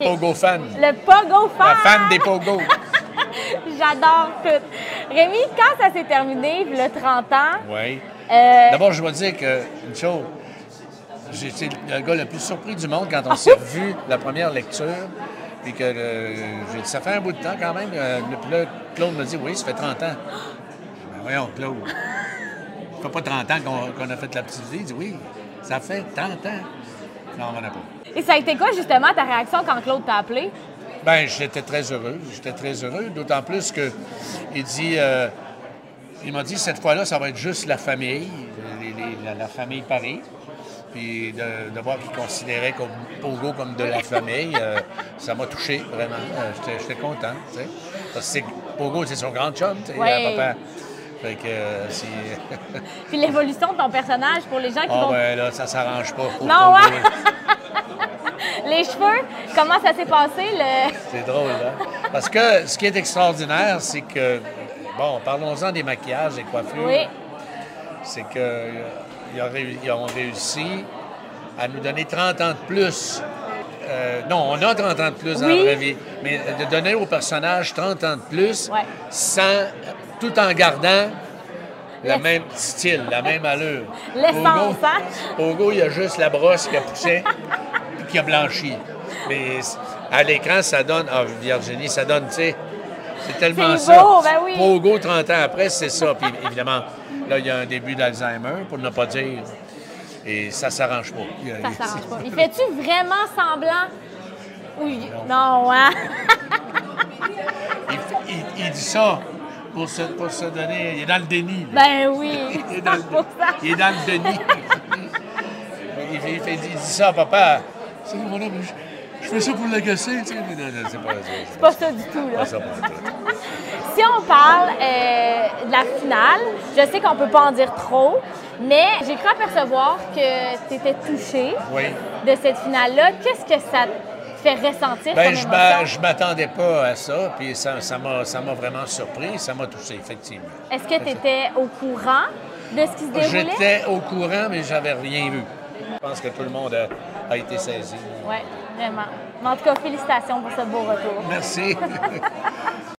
Pogo fan. Le Pogo fan. La fan des Pogo. J'adore tout. Rémi, quand ça s'est terminé, le 30 ans, Oui. euh, D'abord, je dois dire que, une chose, j'ai été le gars le plus surpris du monde quand on s'est revu la première lecture. Puis que euh, j'ai dit, ça fait un bout de temps quand même. Euh, puis là, Claude me dit, oui, ça fait 30 ans. Ben voyons, Claude. Ça fait pas 30 ans qu'on qu'on a fait la petite vie. Il dit, oui, ça fait 30 ans. Non, on n'en a pas. et ça a été quoi justement ta réaction quand Claude t'a appelé? Ben, j'étais très heureux. J'étais très heureux, d'autant plus que il dit, euh, il m'a dit cette fois-là, ça va être juste la famille, les- les- la, la famille Paris. Puis de, de voir qu'il considérait comme Pogo comme de la famille, euh, ça m'a touché vraiment. Euh, j'étais, content, tu sais. Parce que Pogo, c'est son grand chum, tu sais, Ouais. papa. Fait que euh. Puis l'évolution de ton personnage pour les gens qui Ah vont. ben là, ça s'arrange pas pour Non, ouais. Les cheveux, comment ça s'est passé? Le... C'est drôle, hein? Parce que ce qui est extraordinaire, c'est que, bon, parlons-en des maquillages, des coiffures. Oui. C'est qu'ils ont réussi à nous donner 30 ans de plus. Euh, non, on a 30 ans de plus dans Oui. la vraie vie, mais de donner au personnage 30 ans de plus Ouais. sans, tout en gardant le même style, la même allure. L'essence, hein? Pogo, il y a juste la brosse qui a poussé puis qui a blanchi. Mais à l'écran, ça donne. Ah, Virginie, ça donne, tu sais. C'est tellement C'est ça. beau, ben oui. Pogo, 30 ans après, c'est ça. Puis évidemment, là, il y a un début d'Alzheimer, pour ne pas dire. Et ça s'arrange pas. Ça s'arrange pas. Il fait-tu vraiment semblant? Oui. Non, hein? Il, il- il dit ça pour se, pour se donner. Il est dans le déni. là. Ben oui. il, est dans le, 100%. il est dans le déni. il, fait- il fait- il dit ça à papa. C'est mon homme, je, je fais ça pour l'agacer. Tu sais. Mais Non, non, c'est pas ça. C'est pas ça du tout, là. pas ça, pas tout. Si on parle euh, de la finale, je sais qu'on peut pas en dire trop, mais j'ai cru apercevoir que tu étais touché Oui. de cette finale-là. Qu'est-ce que ça fait ressentir Ben, comme je émotion? m'a- je m'attendais pas à ça, puis ça ça m'a ça m'a vraiment surpris, ça m'a touché, effectivement. Est-ce que tu étais au courant de ce qui se déroulait? J'étais au courant, mais j'avais rien vu. Je pense que tout le monde a, a été saisi. Oui, vraiment. Mais en tout cas, félicitations pour ce beau retour. Merci.